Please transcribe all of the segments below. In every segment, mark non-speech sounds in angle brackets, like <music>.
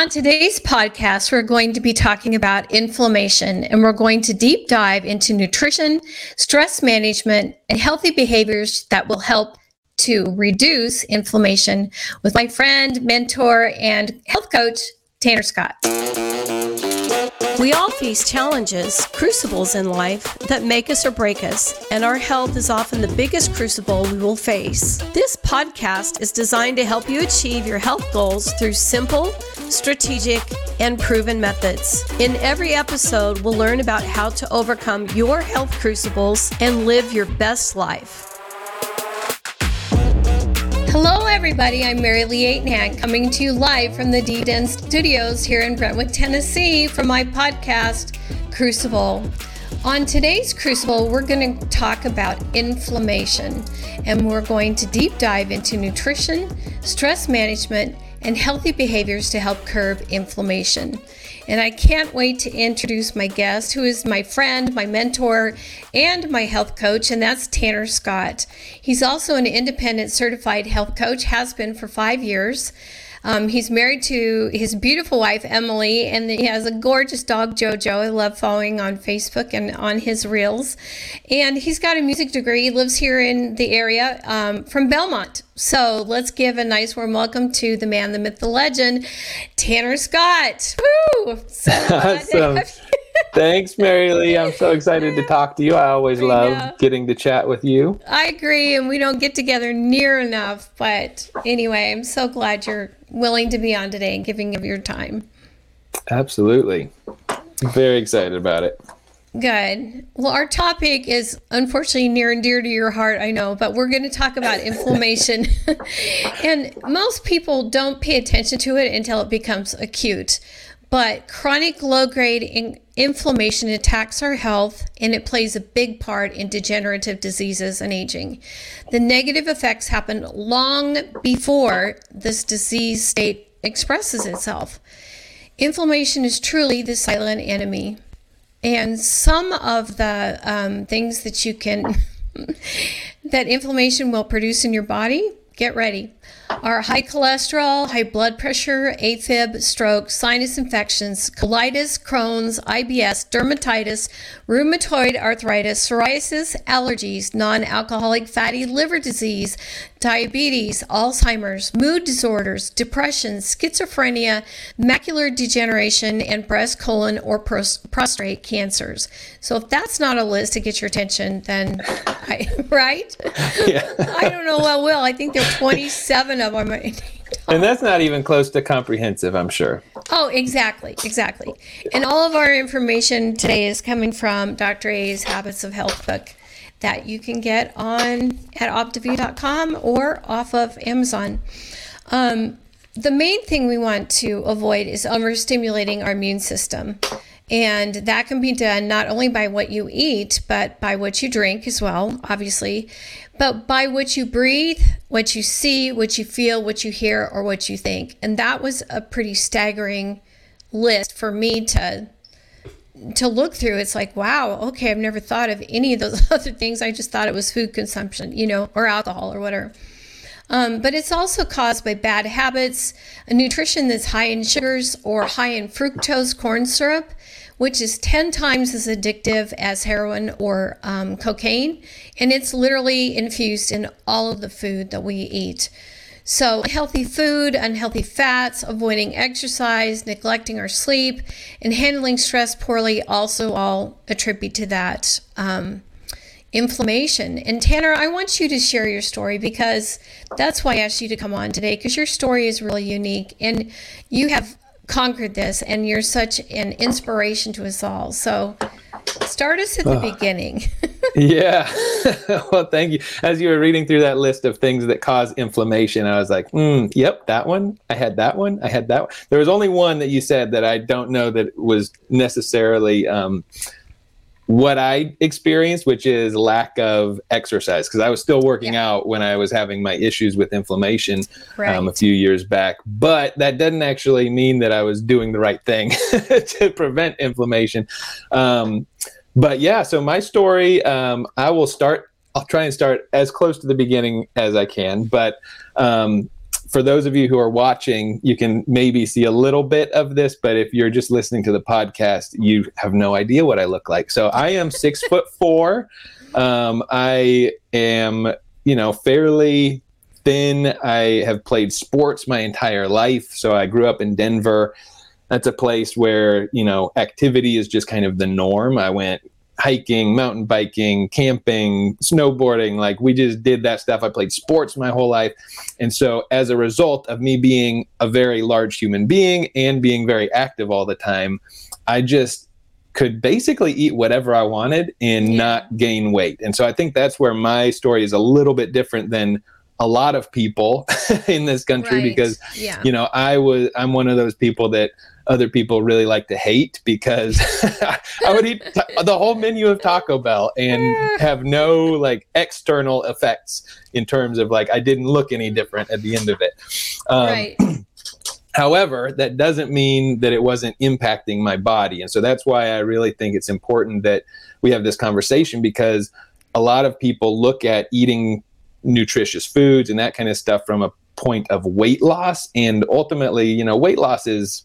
On today's podcast, we're going to be talking about inflammation and we're going to deep dive into nutrition, stress management, and healthy behaviors that will help to reduce inflammation with my friend, mentor, and health coach, Tanner Scott. We all face challenges, crucibles in life that make us or break us, and our health is often the biggest crucible we will face. This podcast is designed to help you achieve your health goals through simple, strategic, and proven methods. In every episode, we'll learn about how to overcome your health crucibles and live your best life. Everybody. I'm Mary Lee Aitnan coming to you live from the D-Den studios here in Brentwood, Tennessee for my podcast, Crucible. On today's Crucible, we're going to talk about inflammation and we're going to deep dive into nutrition, stress management, and healthy behaviors to help curb inflammation. And I can't wait to introduce my guest, who is my friend, my mentor, and my health coach, and that's Tanner Scott. He's also an independent certified health coach, has been for five years. Um, he's married to his beautiful wife, Emily, and he has a gorgeous dog, Jojo. I love following on Facebook and on his reels. And he's got a music degree. He lives here in the area um, from Belmont. So let's give a nice warm welcome to the man, the myth, the legend, Tanner Scott. Woo! <laughs> So awesome. Thanks, Mary Lee. I'm so excited to talk to you. I always love getting to chat with you. I agree, and we don't get together near enough. But anyway, I'm so glad you're willing to be on today and giving of your time. Absolutely. Very excited about it. Good. Well, our topic is unfortunately near and dear to your heart, I know, but we're going to talk about <laughs> inflammation. <laughs> and most people don't pay attention to it until it becomes acute. But chronic low grade in- inflammation attacks our health and it plays a big part in degenerative diseases and aging. The negative effects happen long before this disease state expresses itself. Inflammation is truly the silent enemy. And some of the um, things that you can, <laughs> that inflammation will produce in your body, get ready are high cholesterol, high blood pressure, AFib, stroke, sinus infections, colitis, Crohn's, IBS, dermatitis, rheumatoid arthritis, psoriasis, allergies, non alcoholic fatty liver disease, diabetes, Alzheimer's, mood disorders, depression, schizophrenia, macular degeneration, and breast, colon, or prostate cancers. So if that's not a list to get your attention, then, I, <laughs> right? Yeah. I don't know what will. I think there are 27 <laughs> of them. <laughs> And that's not even close to comprehensive, I'm sure. Oh, exactly, exactly. And all of our information today is coming from Dr. A's Habits of Health book that you can get on at optavia.com or off of Amazon. Um, the main thing we want to avoid is overstimulating our immune system. And that can be done not only by what you eat, but by what you drink as well, obviously, but by what you breathe, what you see, what you feel, what you hear, or what you think. And that was a pretty staggering list for me to to look through. It's like wow okay i've never thought of any of those <laughs> other things. I just thought it was food consumption you know or alcohol or whatever. Um, but it's also caused by bad habits a nutrition that's high in sugars or high in fructose corn syrup which is 10 times as addictive as heroin or um, cocaine and it's literally infused in all of the food that we eat so, healthy food, unhealthy fats, avoiding exercise, neglecting our sleep, and handling stress poorly also all attribute to that um, inflammation. And Tanner, I want you to share your story because that's why I asked you to come on today because your story is really unique and you have conquered this and you're such an inspiration to us all. So, start us at the oh. beginning. <laughs> yeah. <laughs> well, thank you. As you were reading through that list of things that cause inflammation, I was like, mm, yep, that one. I had that one. I had that one. There was only one that you said that I don't know that was necessarily um, what I experienced, which is lack of exercise, because I was still working yeah. out when I was having my issues with inflammation right. um, a few years back. But that doesn't actually mean that I was doing the right thing <laughs> to prevent inflammation. Um, but yeah, so my story, um, I will start. I'll try and start as close to the beginning as I can. But um, for those of you who are watching, you can maybe see a little bit of this, but if you're just listening to the podcast, you have no idea what I look like. So I am six <laughs> foot four. Um, I am, you know, fairly thin. I have played sports my entire life. So I grew up in Denver. That's a place where, you know, activity is just kind of the norm. I went hiking, mountain biking, camping, snowboarding. Like we just did that stuff. I played sports my whole life. And so, as a result of me being a very large human being and being very active all the time, I just could basically eat whatever I wanted and yeah. not gain weight. And so, I think that's where my story is a little bit different than a lot of people <laughs> in this country right. because yeah. you know I was I'm one of those people that other people really like to hate because <laughs> I would eat t- the whole menu of Taco Bell and <laughs> have no like external effects in terms of like I didn't look any different at the end of it. Um, right. <clears throat> However, that doesn't mean that it wasn't impacting my body. And so that's why I really think it's important that we have this conversation because a lot of people look at eating nutritious foods and that kind of stuff from a point of weight loss. And ultimately, you know, weight loss is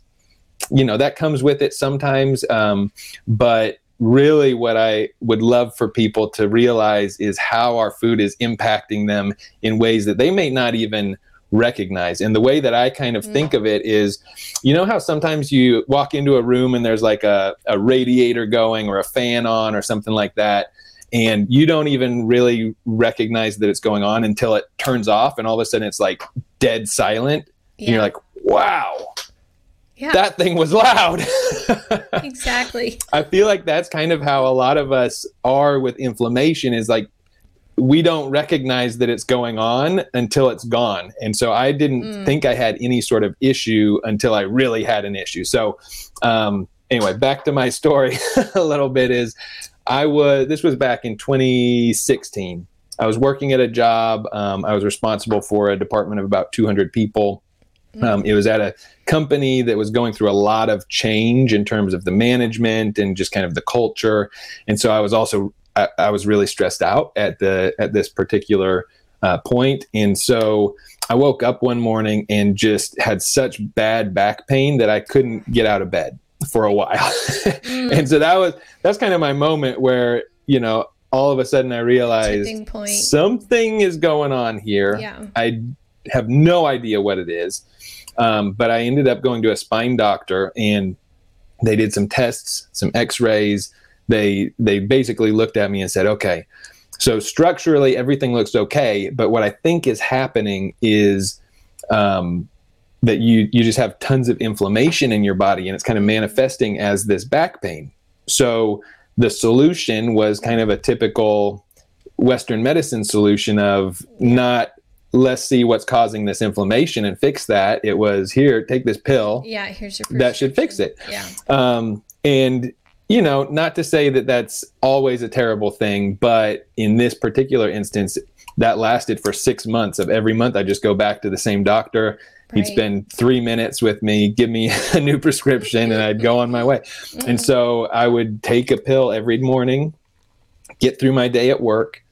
you know that comes with it sometimes um, but really what i would love for people to realize is how our food is impacting them in ways that they may not even recognize and the way that i kind of mm. think of it is you know how sometimes you walk into a room and there's like a, a radiator going or a fan on or something like that and you don't even really recognize that it's going on until it turns off and all of a sudden it's like dead silent yeah. and you're like wow yeah. that thing was loud. <laughs> exactly. I feel like that's kind of how a lot of us are with inflammation is like we don't recognize that it's going on until it's gone. And so I didn't mm. think I had any sort of issue until I really had an issue. So um, anyway, back to my story <laughs> a little bit is I was this was back in 2016. I was working at a job. Um, I was responsible for a department of about 200 people. Um, it was at a company that was going through a lot of change in terms of the management and just kind of the culture, and so I was also I, I was really stressed out at the at this particular uh, point, and so I woke up one morning and just had such bad back pain that I couldn't get out of bed for a while, <laughs> mm. and so that was that's kind of my moment where you know all of a sudden I realized something is going on here. Yeah. I have no idea what it is. Um, but I ended up going to a spine doctor and they did some tests, some x-rays. They they basically looked at me and said, "Okay, so structurally everything looks okay, but what I think is happening is um, that you you just have tons of inflammation in your body and it's kind of manifesting as this back pain. So the solution was kind of a typical Western medicine solution of not let's see what's causing this inflammation and fix that. It was here, take this pill. Yeah, here's your that should fix it. Yeah. Um, and you know, not to say that that's always a terrible thing, but in this particular instance, that lasted for six months. Of every month, I just go back to the same doctor. Right. He'd spend three minutes with me, give me <laughs> a new prescription, and I'd go on my way. Mm-hmm. And so I would take a pill every morning, get through my day at work,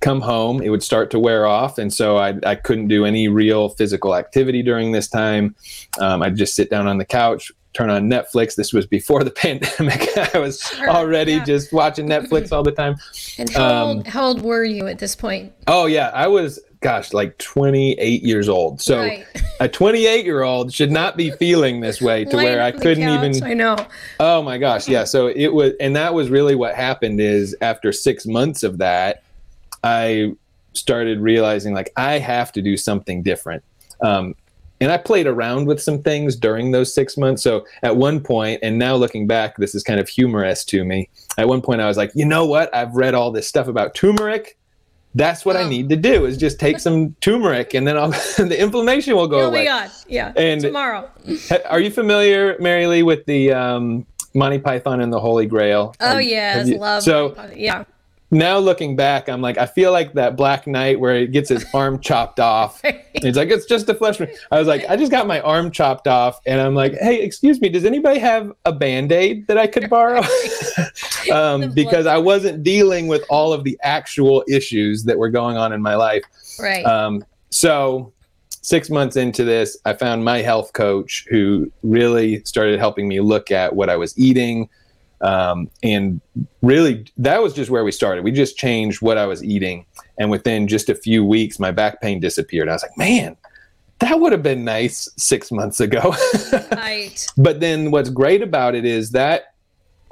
come home, it would start to wear off. And so I, I couldn't do any real physical activity during this time. Um, I'd just sit down on the couch, turn on Netflix. This was before the <laughs> pandemic. <laughs> I was sure, already yeah. just watching Netflix all the time. And how, um, old, how old were you at this point? Oh, yeah. I was, gosh, like 28 years old. So right. <laughs> a 28 year old should not be feeling this way to where I couldn't couch, even. I know. Oh, my gosh. Yeah. So it was, and that was really what happened is after six months of that, I started realizing like I have to do something different. Um, and I played around with some things during those six months. So at one point, and now looking back, this is kind of humorous to me. At one point, I was like, you know what? I've read all this stuff about turmeric. That's what oh. I need to do is just take some <laughs> turmeric and then I'll, <laughs> the inflammation will go oh away. Oh my God. Yeah. And tomorrow. <laughs> are you familiar, Mary Lee, with the um, Monty Python and the Holy Grail? Oh, yes. Love So, yeah now looking back, I'm like, I feel like that Black Knight where he gets his <laughs> arm chopped off. He's like, it's just a flesh wound. I was like, I just got my arm chopped off, and I'm like, hey, excuse me, does anybody have a band aid that I could borrow? <laughs> <laughs> um, because I wasn't dealing with all of the actual issues that were going on in my life. Right. Um, so six months into this, I found my health coach who really started helping me look at what I was eating. Um, and really, that was just where we started. We just changed what I was eating. And within just a few weeks, my back pain disappeared. I was like, man, that would have been nice six months ago. <laughs> Right. But then what's great about it is that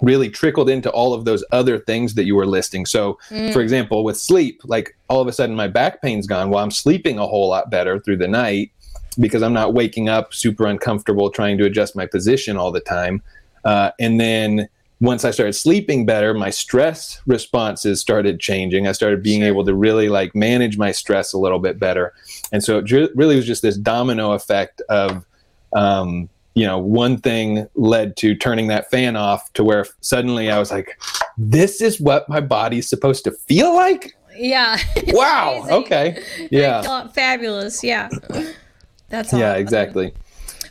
really trickled into all of those other things that you were listing. So, for example, with sleep, like all of a sudden my back pain's gone. Well, I'm sleeping a whole lot better through the night because I'm not waking up super uncomfortable trying to adjust my position all the time. Uh, and then once I started sleeping better, my stress responses started changing. I started being Sure. able to really like manage my stress a little bit better. And so it ju- really was just this domino effect of, um, you know, one thing led to turning that fan off to where suddenly I was like, this is what my body's supposed to feel like? Yeah. <laughs> Wow. Amazing. Okay. Yeah. fabulous. Yeah. That's Yeah, exactly.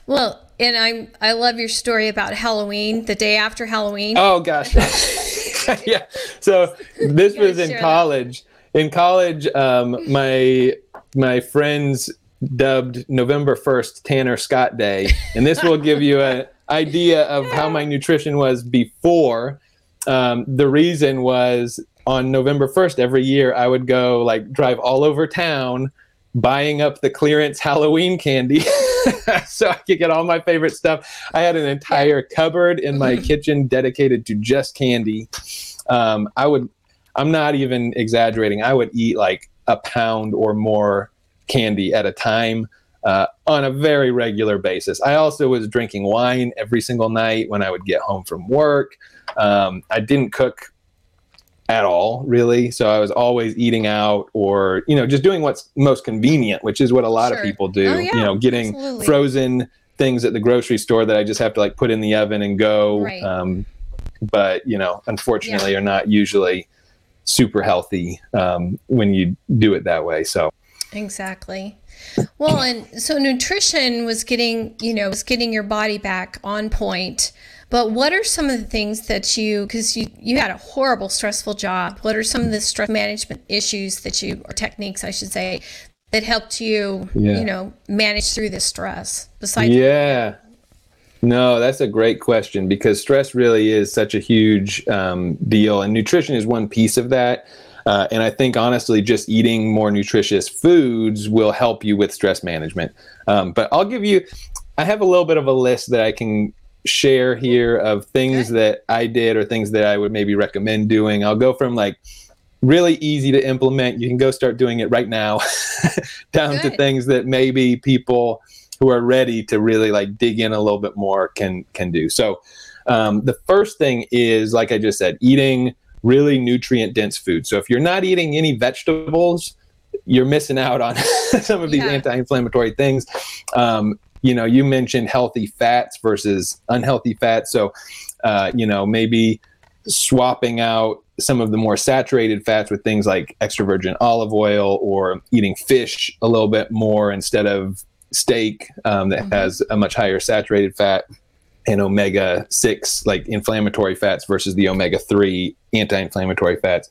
Well, and I I love your story about Halloween, the day after Halloween. Oh gosh. <laughs> <laughs> yeah. So this was in share that. college. In college, um, my my friends dubbed November first Tanner Scott Day, and this will give you an <laughs> idea of how my nutrition was before. Um, the reason was on November first every year I would go like drive all over town buying up the clearance Halloween candy <laughs> so I could get all my favorite stuff. I had an entire cupboard in my <laughs> kitchen dedicated to just candy. Um, I would, I'm not even exaggerating. I would eat like a pound or more candy at a time uh, on a very regular basis. I also was drinking wine every single night when I would get home from work. Um, I didn't cook at all really so i was always eating out or you know just doing what's most convenient which is what a lot Sure. of people do Oh, yeah, you know getting absolutely. frozen things at the grocery store that i just have to like put in the oven and go Right. um, but you know unfortunately are not usually super healthy um, when you do it that way so Exactly. Well, and so nutrition was getting, you know, was getting your body back on point. But what are some of the things that you, because you you had a horrible, stressful job. What are some of the stress management issues that you, or techniques, I should say, that helped you, Yeah. you know, manage through this stress? Besides, Yeah. No, that's a great question because stress really is such a huge um, deal, and nutrition is one piece of that. Uh, and I think honestly, just eating more nutritious foods will help you with stress management. Um, but I'll give you, I have a little bit of a list that I can share here of things Okay. that I did or things that I would maybe recommend doing. I'll go from like really easy to implement. You can go start doing it right now, <laughs> down to things that maybe people who are ready to really like dig in a little bit more can can do. So um, the first thing is like I just said, eating really nutrient dense food. So if you're not eating any vegetables, you're missing out on <laughs> some of these Yeah. anti-inflammatory things. Um, you know, you mentioned healthy fats versus unhealthy fats. So, uh, you know, maybe swapping out some of the more saturated fats with things like extra virgin olive oil or eating fish a little bit more instead of steak um, that Mhm. has a much higher saturated fat and omega 6 like inflammatory fats versus the omega 3 anti-inflammatory fats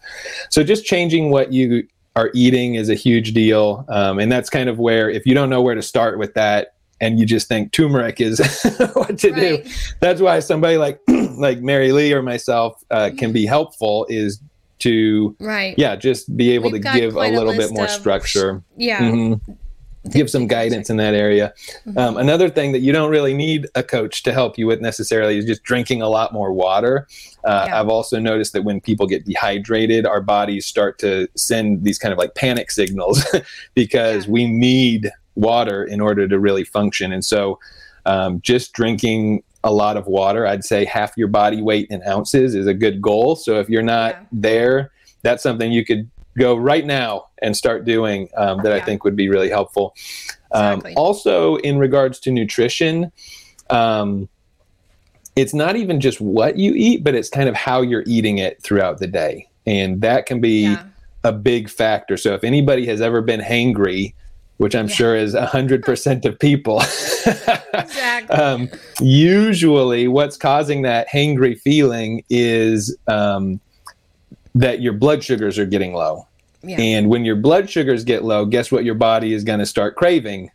so just changing what you are eating is a huge deal um, and that's kind of where if you don't know where to start with that and you just think turmeric is <laughs> what to do that's why somebody like <clears throat> like Mary Lee or myself uh, can be helpful is to Right. yeah just be able We've to give a quite a little bit more of- structure Yeah. Mhm. give some guidance in that area um, another thing that you don't really need a coach to help you with necessarily is just drinking a lot more water uh, Yeah. i've also noticed that when people get dehydrated our bodies start to send these kind of like panic signals <laughs> because Yeah. we need water in order to really function and so um, just drinking a lot of water i'd say half your body weight in ounces is a good goal so if you're not Yeah. there that's something you could go right now and start doing um, that i think would be really helpful um, Exactly. also in regards to nutrition um, it's not even just what you eat but it's kind of how you're eating it throughout the day and that can be Yeah. a big factor so if anybody has ever been hangry which i'm Yeah. sure is 100% <laughs> of people Exactly. um, usually what's causing that hangry feeling is um, that your blood sugars are getting low yeah. and when your blood sugars get low guess what your body is going to start craving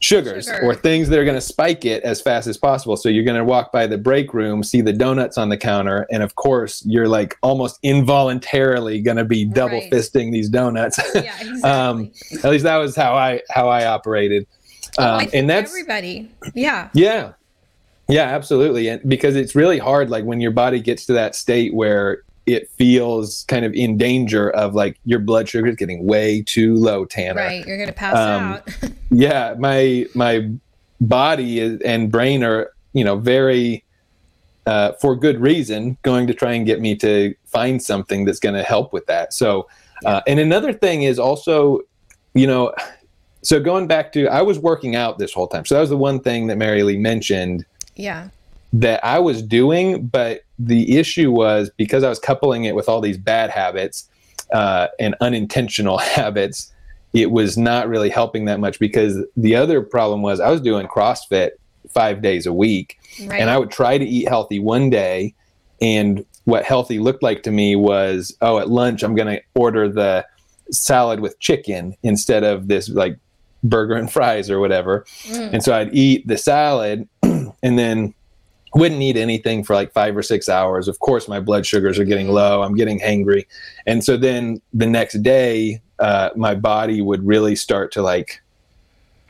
sugars Sugar. or things that are going to spike it as fast as possible. So you're going to walk by the break room, see the donuts on the counter, and of course, you're like almost involuntarily going to be double Right. fisting these donuts. Yeah, <laughs> exactly. um, at least that was how I how I operated. Oh, I Um, and that's everybody. Yeah. yeah. Yeah, absolutely. And because it's really hard like when your body gets to that state where it feels kind of in danger of like your blood sugar is getting way too low, Tanner. Right. You're gonna pass Um, out. <laughs> Yeah, my my body is, and brain are, you know, very uh, for good reason going to try and get me to find something that's going to help with that. So, uh, and another thing is also, you know, so going back to I was working out this whole time. So that was the one thing that Mary Lee mentioned yeah. that I was doing, but the issue was because I was coupling it with all these bad habits uh, and unintentional <laughs> habits, it was not really helping that much because the other problem was I was doing CrossFit five days a week Right. and I would try to eat healthy one day. And what healthy looked like to me was, oh, at lunch, I'm going to order the salad with chicken instead of this like burger and fries or whatever. Mm. And so I'd eat the salad <clears throat> and then wouldn't eat anything for like five or six hours. Of course, my blood sugars are getting low. I'm getting hangry. And so then the next day, uh, my body would really start to like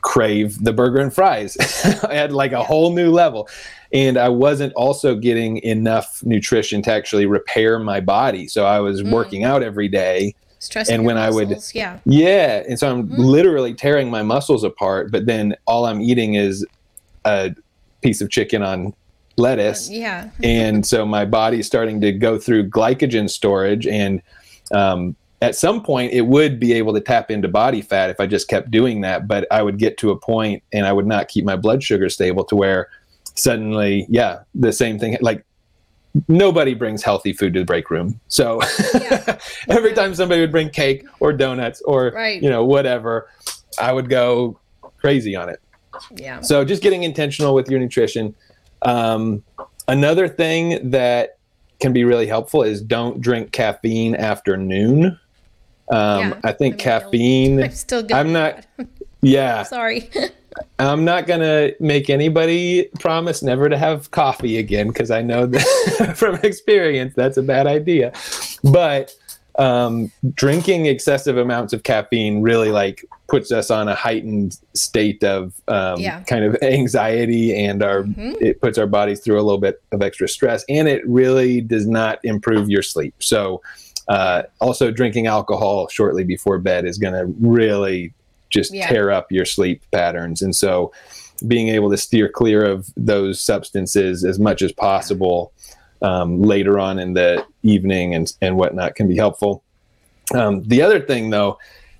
crave the burger and fries. <laughs> I had like a whole new level. And I wasn't also getting enough nutrition to actually repair my body. So I was Mm. working out every day Stressing and when I would- yeah. yeah, and so I'm Mhm. literally tearing my muscles apart, but then all I'm eating is a piece of chicken on lettuce, Yeah. <laughs> and so my body's starting to go through glycogen storage, and um, at some point it would be able to tap into body fat if I just kept doing that, but I would get to a point and I would not keep my blood sugar stable to where suddenly, yeah, the same thing like. Nobody brings healthy food to the break room. So <laughs> Yeah. every time somebody would bring cake or donuts or Right. you know whatever i would go crazy on it Yeah. so just getting intentional with your nutrition um, another thing that can be really helpful is don't drink caffeine after noon um, Yeah, i think I'm caffeine <laughs> I'm still good. i'm not <laughs> yeah Sorry. <laughs> i'm not gonna make anybody promise never to have coffee again because i know that from experience that's a bad idea but um, drinking excessive amounts of caffeine really like puts us on a heightened state of um, Yeah. kind of anxiety and our Mhm. it puts our bodies through a little bit of extra stress and it really does not improve your sleep so uh, also drinking alcohol shortly before bed is going to really just Yeah. tear up your sleep patterns and so being able to steer clear of those substances as much as possible um, later on in the evening and, and whatnot can be helpful. Um, the other thing, though,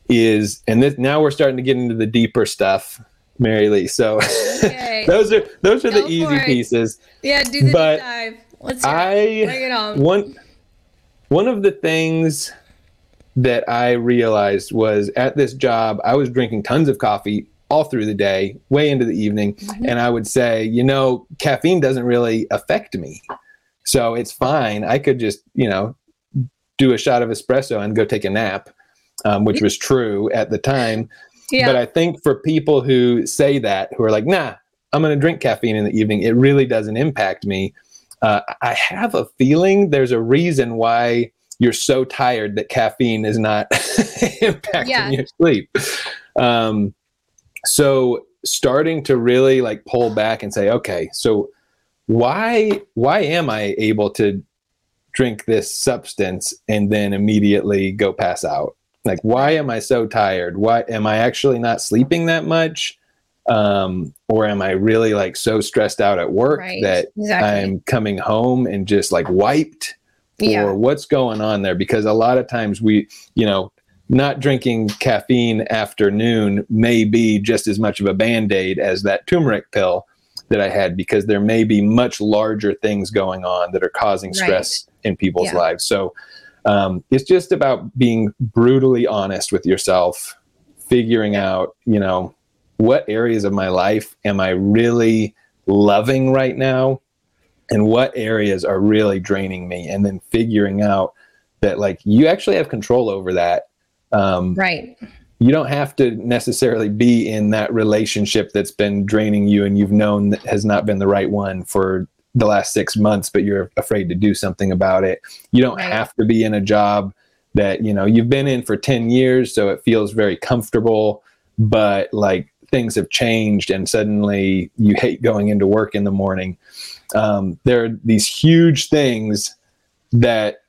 is and this now we're starting to get into the deeper stuff, Mary Lee. So Okay. <laughs> those are those are Go the easy it. pieces. yeah, do the but deep dive. Let's. I bring it on. one one of the things that I realized was at this job, I was drinking tons of coffee all through the day, way into the evening, Mhm. and I would say, you know, caffeine doesn't really affect me. So it's fine. I could just, you know, do a shot of espresso and go take a nap, um, which was true at the time. yeah. But I think for people who say that, who are like, nah, I'm going to drink caffeine in the evening, it really doesn't impact me. Uh, I have a feeling there's a reason why you're so tired that caffeine is not <laughs> impacting Yeah. your sleep. Um, so starting to really like pull back and say, okay, so why why am I able to drink this substance and then immediately go pass out? Like, why am I so tired? Why am I actually not sleeping that much? Um, or am I really like so stressed out at work Right. that exactly. I'm coming home and just like wiped? yeah. Or what's going on there? Because a lot of times we, you know, not drinking caffeine after noon may be just as much of a band aid as that turmeric pill that I had because there may be much larger things going on that are causing stress in people's Yeah. lives. So um, it's just about being brutally honest with yourself, figuring out, you know, what areas of my life am I really loving right now and what areas are really draining me and then figuring out that like you actually have control over that um, right. You don't have to necessarily be in that relationship that's been draining you and you've known that has not been the right one for the last six months, but you're afraid to do something about it. You don't Right. have to be in a job that, you know, you've been in for 10 years, so it feels very comfortable, but like things have changed and suddenly you hate going into work in the morning. Um, there are these huge things that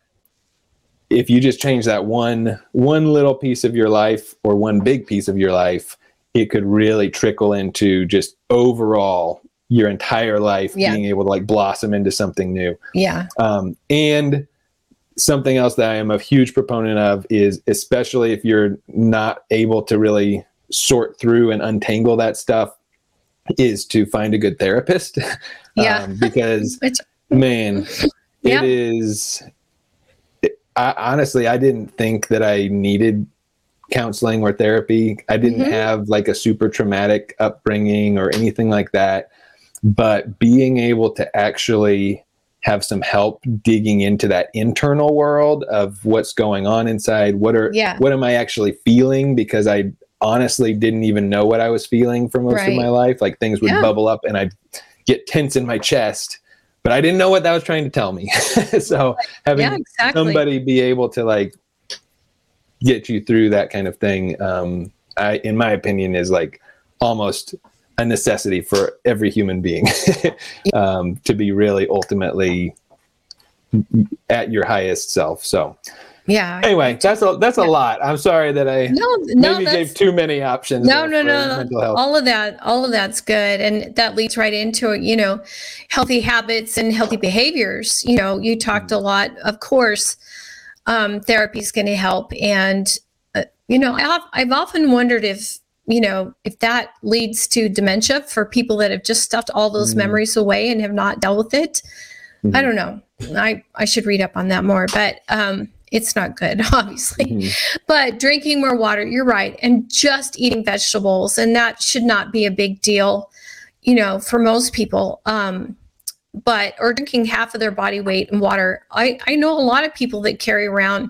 if you just change that one one little piece of your life or one big piece of your life it could really trickle into just overall your entire life Yeah. being able to like blossom into something new Yeah. um, and something else that i am a huge proponent of is especially if you're not able to really sort through and untangle that stuff is to find a good therapist <laughs> Yeah. um, because <laughs> man Yeah. it is I, honestly i didn't think that i needed counseling or therapy i didn't Mhm. have like a super traumatic upbringing or anything like that but being able to actually have some help digging into that internal world of what's going on inside what are Yeah. what am i actually feeling because i honestly didn't even know what i was feeling for most of my life like things would Yeah. bubble up and i'd get tense in my chest but i didn't know what that was trying to tell me. <laughs> So having yeah, exactly. somebody be able to like get you through that kind of thing um i in my opinion is like almost a necessity for every human being <laughs> um to be really ultimately at your highest self. So yeah. anyway that's a that's a lot i'm sorry that i No, no, maybe gave too many options no, no, no. All of that, all of that's good, and that leads right into you know, healthy habits and healthy behaviors. You know, you talked a lot. Of course, um, therapy is going to help, and uh, you know, I've, I've often wondered if you know if that leads to dementia for people that have just stuffed all those Mm. memories away and have not dealt with it. I Mhm. don't know. I I should read up on that more, but um, it's not good, <laughs> obviously Mhm. but drinking more water you're right and just eating vegetables and that should not be a big deal you know for most people um but or drinking half of their body weight in water i i know a lot of people that carry around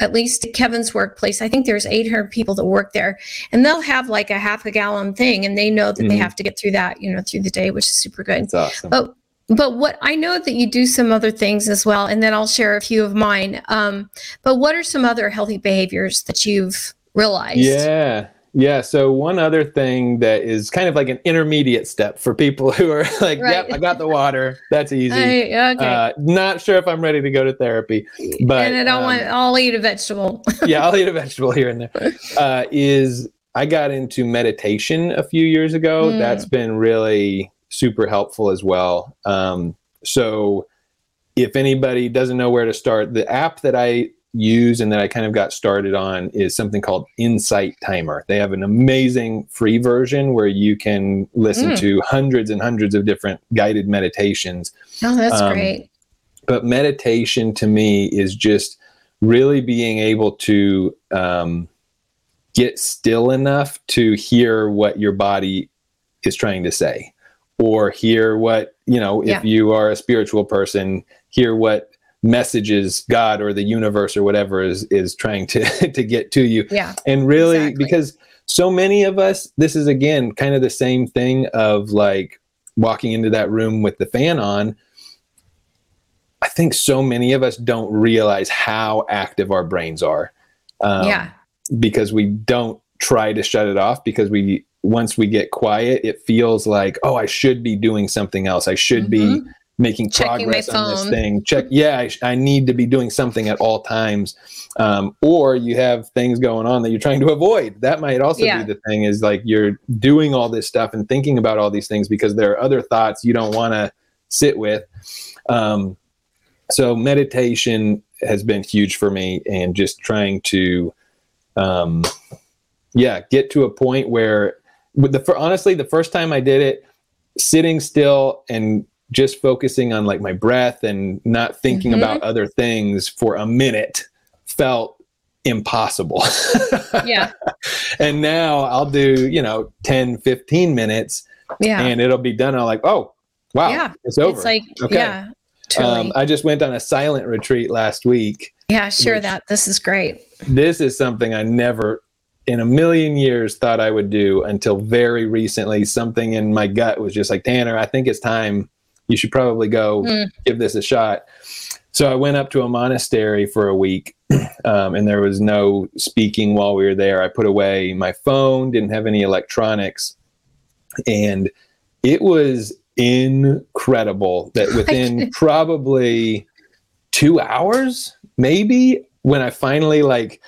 at least at kevin's workplace i think there's 800 people that work there and they'll have like a half a gallon thing and they know that they Mhm. have to get through that you know through the day which is super good That's awesome. but but what I know that you do some other things as well, and then I'll share a few of mine. Um, but what are some other healthy behaviors that you've realized? Yeah. Yeah. So one other thing that is kind of like an intermediate step for people <laughs> who are like, Right. yep, I got the water. That's <laughs> easy. I, okay. Uh, not sure if I'm ready to go to therapy, but and I don't um, want. I'll eat a vegetable. <laughs> yeah, I'll eat a vegetable here and there. Uh, is I got into meditation a few years ago. Mm. That's been really super helpful as well. Um, so if anybody doesn't know where to start, the app that I use and that I kind of got started on is something called Insight Timer. They have an amazing free version where you can listen Mm. to hundreds and hundreds of different guided meditations oh, that's Um, great. but meditation to me is just really being able to um, get still enough to hear what your body is trying to say or hear what you know Yeah. if you are a spiritual person hear what messages god or the universe or whatever is is trying to <laughs> to get to you Yeah. and really Exactly. because so many of us this is again kind of the same thing of like walking into that room with the fan on i think so many of us don't realize how active our brains are um, yeah. because we don't try to shut it off because we once we get quiet it feels like oh i should be doing something else. I should be Mhm. making Checking progress on this thing. Check yeah I, sh- I need to be doing something at all times. Um, or you have things going on that you're trying to avoid. That might also Yeah. be the thing is like you're doing all this stuff and thinking about all these things because there are other thoughts you don't want to sit with. Um, so meditation has been huge for me and just trying to um, yeah get to a point where with the honestly the first time i did it sitting still and just focusing on like my breath and not thinking Mhm. about other things for a minute felt impossible Yeah. <laughs> and now i'll do you know 10 15 minutes Yeah. and it'll be done i'm like oh wow Yeah. it's over It's like Okay. yeah. Truly. um, i just went on a silent retreat last week yeah. Share that. This is great. this is something I never in a million years thought I would do until very recently. Something in my gut was just like, Tanner, I think it's time. You should probably go mm. give this a shot. So I went up to a monastery for a week, <clears throat> um, and there was no speaking while we were there. I put away my phone, didn't have any electronics, and it was incredible that <laughs> within probably two hours, maybe, when I finally like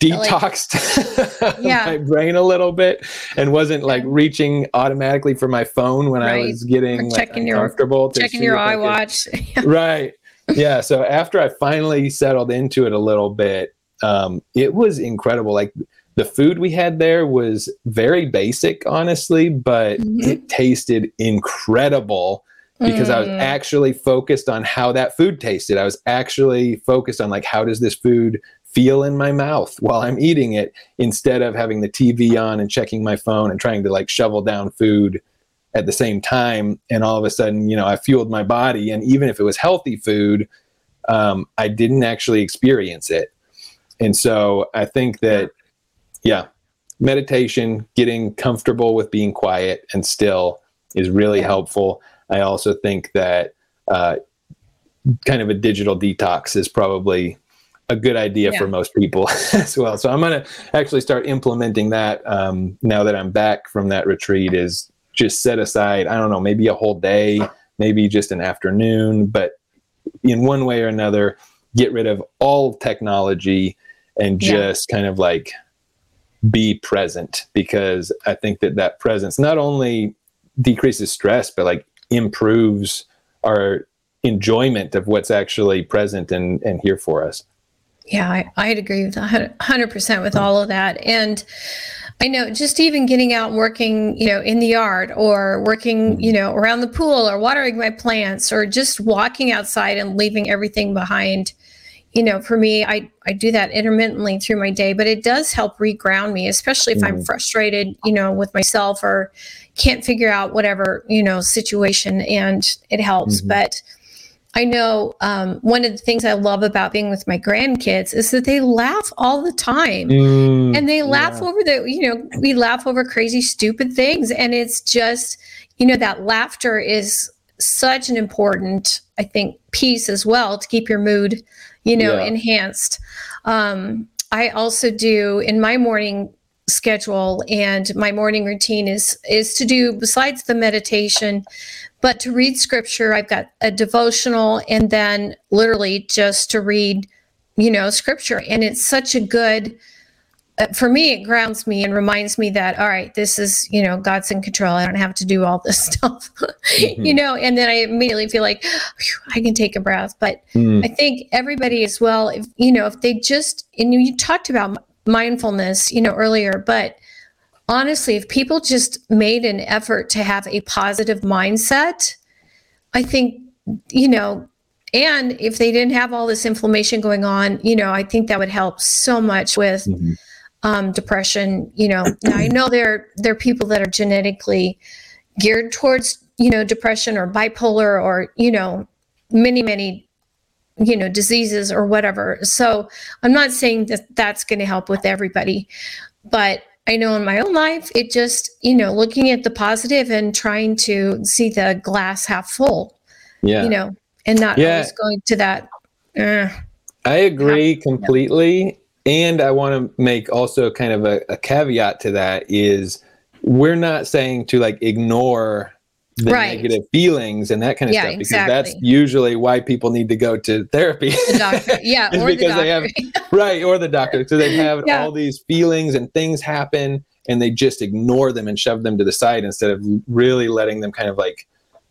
detoxed like, <laughs> yeah. my brain a little bit and wasn't like reaching automatically for my phone when right. I was getting like, checking your checking your iWatch. <laughs> right. Yeah. So after I finally settled into it a little bit, um, it was incredible. Like the food we had there was very basic, honestly, but mm-hmm. it tasted incredible because mm. I was mm. actually focused on how that food tasted. I was actually focused on like how does this food feel in my mouth while I'm eating it instead of having the TV on and checking my phone and trying to like shovel down food at the same time. And all of a sudden, you know, I fueled my body. And even if it was healthy food, um, I didn't actually experience it. And so I think that, yeah, meditation, getting comfortable with being quiet and still is really helpful. I also think that uh, kind of a digital detox is probably a good idea yeah. for most people <laughs> as well. So I'm going to actually start implementing that um, now that I'm back from that retreat. Is just set aside, I don't know, maybe a whole day, maybe just an afternoon, but in one way or another, get rid of all technology and just yeah. kind of like be present because I think that that presence not only decreases stress, but like improves our enjoyment of what's actually present and, and here for us. Yeah, I, I'd agree with 100% with all of that. And I know just even getting out working, you know, in the yard or working, you know, around the pool or watering my plants or just walking outside and leaving everything behind. You know, for me, I, I do that intermittently through my day, but it does help reground me, especially if mm-hmm. I'm frustrated, you know, with myself or can't figure out whatever, you know, situation and it helps. Mm-hmm. But I know um, one of the things I love about being with my grandkids is that they laugh all the time, mm, and they laugh yeah. over the you know we laugh over crazy stupid things, and it's just you know that laughter is such an important I think piece as well to keep your mood you know yeah. enhanced. Um, I also do in my morning schedule and my morning routine is is to do besides the meditation but to read scripture, I've got a devotional and then literally just to read, you know, scripture. And it's such a good, uh, for me, it grounds me and reminds me that, all right, this is, you know, God's in control. I don't have to do all this <laughs> stuff, mm-hmm. you know, and then I immediately feel like I can take a breath. But mm. I think everybody as well, if, you know, if they just, and you talked about mindfulness, you know, earlier, but honestly, if people just made an effort to have a positive mindset, I think, you know, and if they didn't have all this inflammation going on, you know, I think that would help so much with mm-hmm. um, depression. You know, now I know there there are people that are genetically geared towards you know depression or bipolar or you know many many you know diseases or whatever. So I'm not saying that that's going to help with everybody, but I know in my own life, it just, you know, looking at the positive and trying to see the glass half full. Yeah. You know, and not yeah. always going to that. Uh, I agree half, completely. You know. And I want to make also kind of a, a caveat to that is we're not saying to like ignore the right. negative feelings and that kind of yeah, stuff because exactly. that's usually why people need to go to therapy. The doctor, <laughs> yeah, or because the they have <laughs> right or the doctor, so they have yeah. all these feelings and things happen, and they just ignore them and shove them to the side instead of really letting them kind of like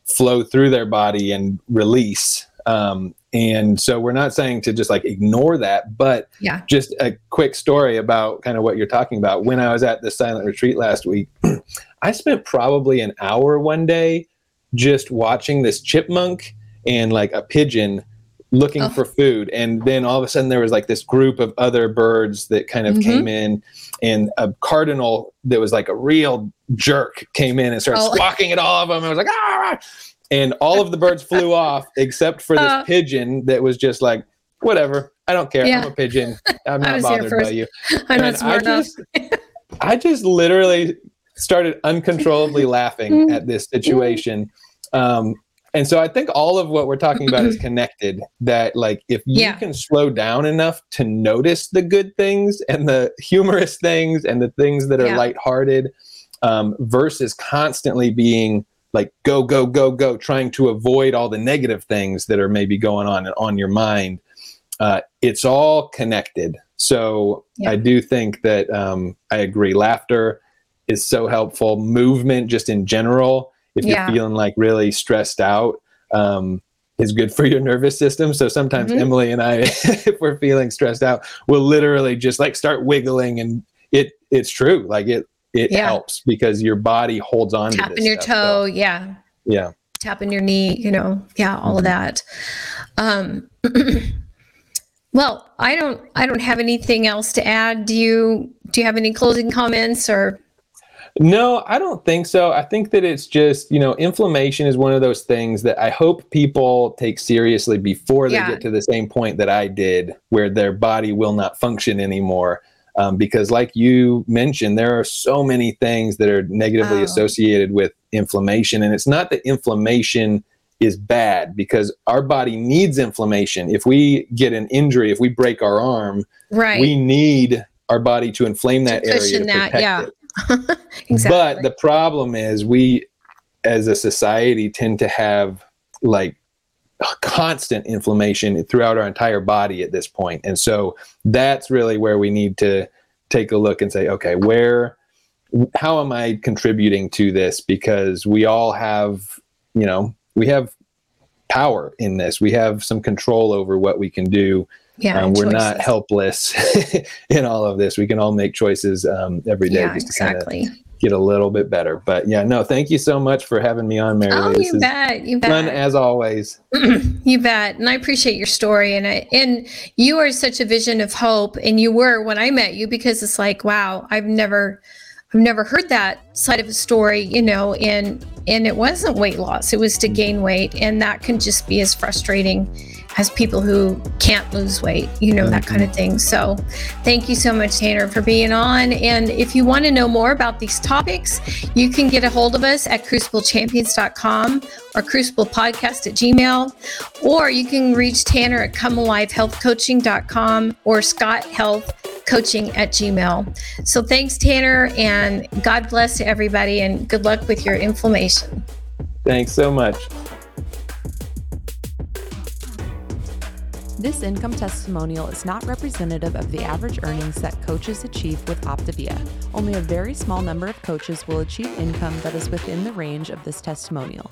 flow through their body and release. Um, and so we're not saying to just like ignore that, but yeah. just a quick story about kind of what you're talking about. When I was at the silent retreat last week, <clears throat> I spent probably an hour one day just watching this chipmunk and like a pigeon looking oh. for food and then all of a sudden there was like this group of other birds that kind of mm-hmm. came in and a cardinal that was like a real jerk came in and started oh. squawking at all of them. I was like, ah! and all of the birds flew <laughs> off except for this uh, pigeon that was just like, whatever. I don't care. Yeah. I'm a pigeon. I'm <laughs> not bothered by you. I'm And not smart I enough. <laughs> I just literally started uncontrollably <laughs> laughing at this situation. Um, and so I think all of what we're talking about is <clears throat> connected. That like if you Yeah. can slow down enough to notice the good things and the humorous things and the things that are Yeah. lighthearted, um, versus constantly being like go go go go trying to avoid all the negative things that are maybe going on on your mind uh, it's all connected so Yeah. i do think that um, i agree laughter is so helpful movement just in general if Yeah. you're feeling like really stressed out um, is good for your nervous system so sometimes Mhm. emily and i <laughs> if we're feeling stressed out we'll literally just like start wiggling and it it's true like it it Yeah. helps because your body holds on to Tapping this your stuff. toe. So, yeah. yeah tapping your knee, you know, yeah, all of Mhm. that. Um, <clears throat> well, I don't, I don't have anything else to add. Do you, do you have any closing comments or? No, I don't think so. I think that it's just, you know, inflammation is one of those things that I hope people take seriously before they Yeah. get to the same point that I did, where their body will not function anymore. Um, because, like you mentioned, there are so many things that are negatively Oh. associated with inflammation. And it's not that inflammation is bad because our body needs inflammation. If we get an injury, if we break our arm, Right. we need our body to inflame that area to cushion that, protect yeah. it. <laughs> exactly. But the problem is, we as a society tend to have like constant inflammation throughout our entire body at this point. And so that's really where we need to take a look and say, okay, where, how am I contributing to this? Because we all have, you know, we have power in this. We have some control over what we can do. Yeah. Um, we're not helpless <laughs> in all of this. We can all make choices um, every day Yeah, just to kind of exactly. get a little bit better. But yeah, no, thank you so much for having me on, Mary. Oh. This you bet. You fun bet. as always. <clears throat> you bet. And I appreciate your story. And I, and you are such a vision of hope. And you were when I met you because it's like, wow, I've never, I've never heard that side of a story, you know, and, and it wasn't weight loss. It was to gain weight. And that can just be as frustrating as people who can't lose weight, you know, that kind of thing. So thank you so much, Tanner, for being on. And if you want to know more about these topics, you can get a hold of us at cruciblechampions.com or cruciblepodcast at gmail, or you can reach Tanner at comealivehealthcoaching.com or Scott Health Coaching at Gmail. So thanks, Tanner, and God bless to everybody, and good luck with your inflammation. Thanks so much. This income testimonial is not representative of the average earnings that coaches achieve with Optavia. Only a very small number of coaches will achieve income that is within the range of this testimonial.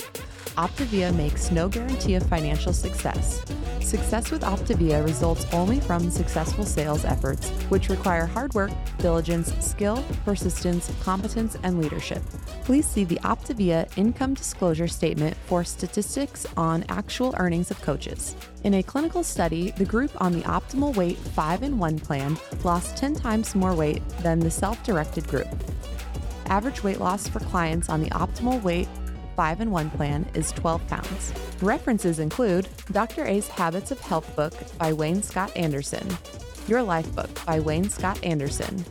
Optavia makes no guarantee of financial success. Success with Optavia results only from successful sales efforts, which require hard work, diligence, skill, persistence, competence, and leadership. Please see the Optavia income disclosure statement for statistics on actual earnings of coaches. In a clinical study, the group on the optimal weight 5 in 1 plan lost 10 times more weight than the self directed group. Average weight loss for clients on the optimal weight 5 in 1 plan is 12 pounds. References include Dr. A's Habits of Health book by Wayne Scott Anderson, Your Life book by Wayne Scott Anderson,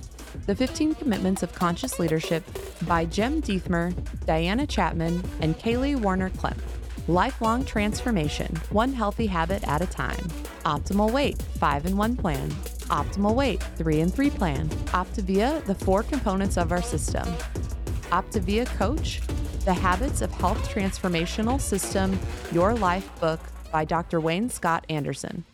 The 15 Commitments of Conscious Leadership by Jim Dethmer, Diana Chapman, and Kaley Warner Klemp. Lifelong Transformation, One Healthy Habit at a Time. Optimal Weight, 5 in 1 Plan. Optimal Weight, 3 in 3 Plan. Optavia, the four components of our system. Optavia Coach, The Habits of Health Transformational System, Your Life book by Dr. Wayne Scott Anderson.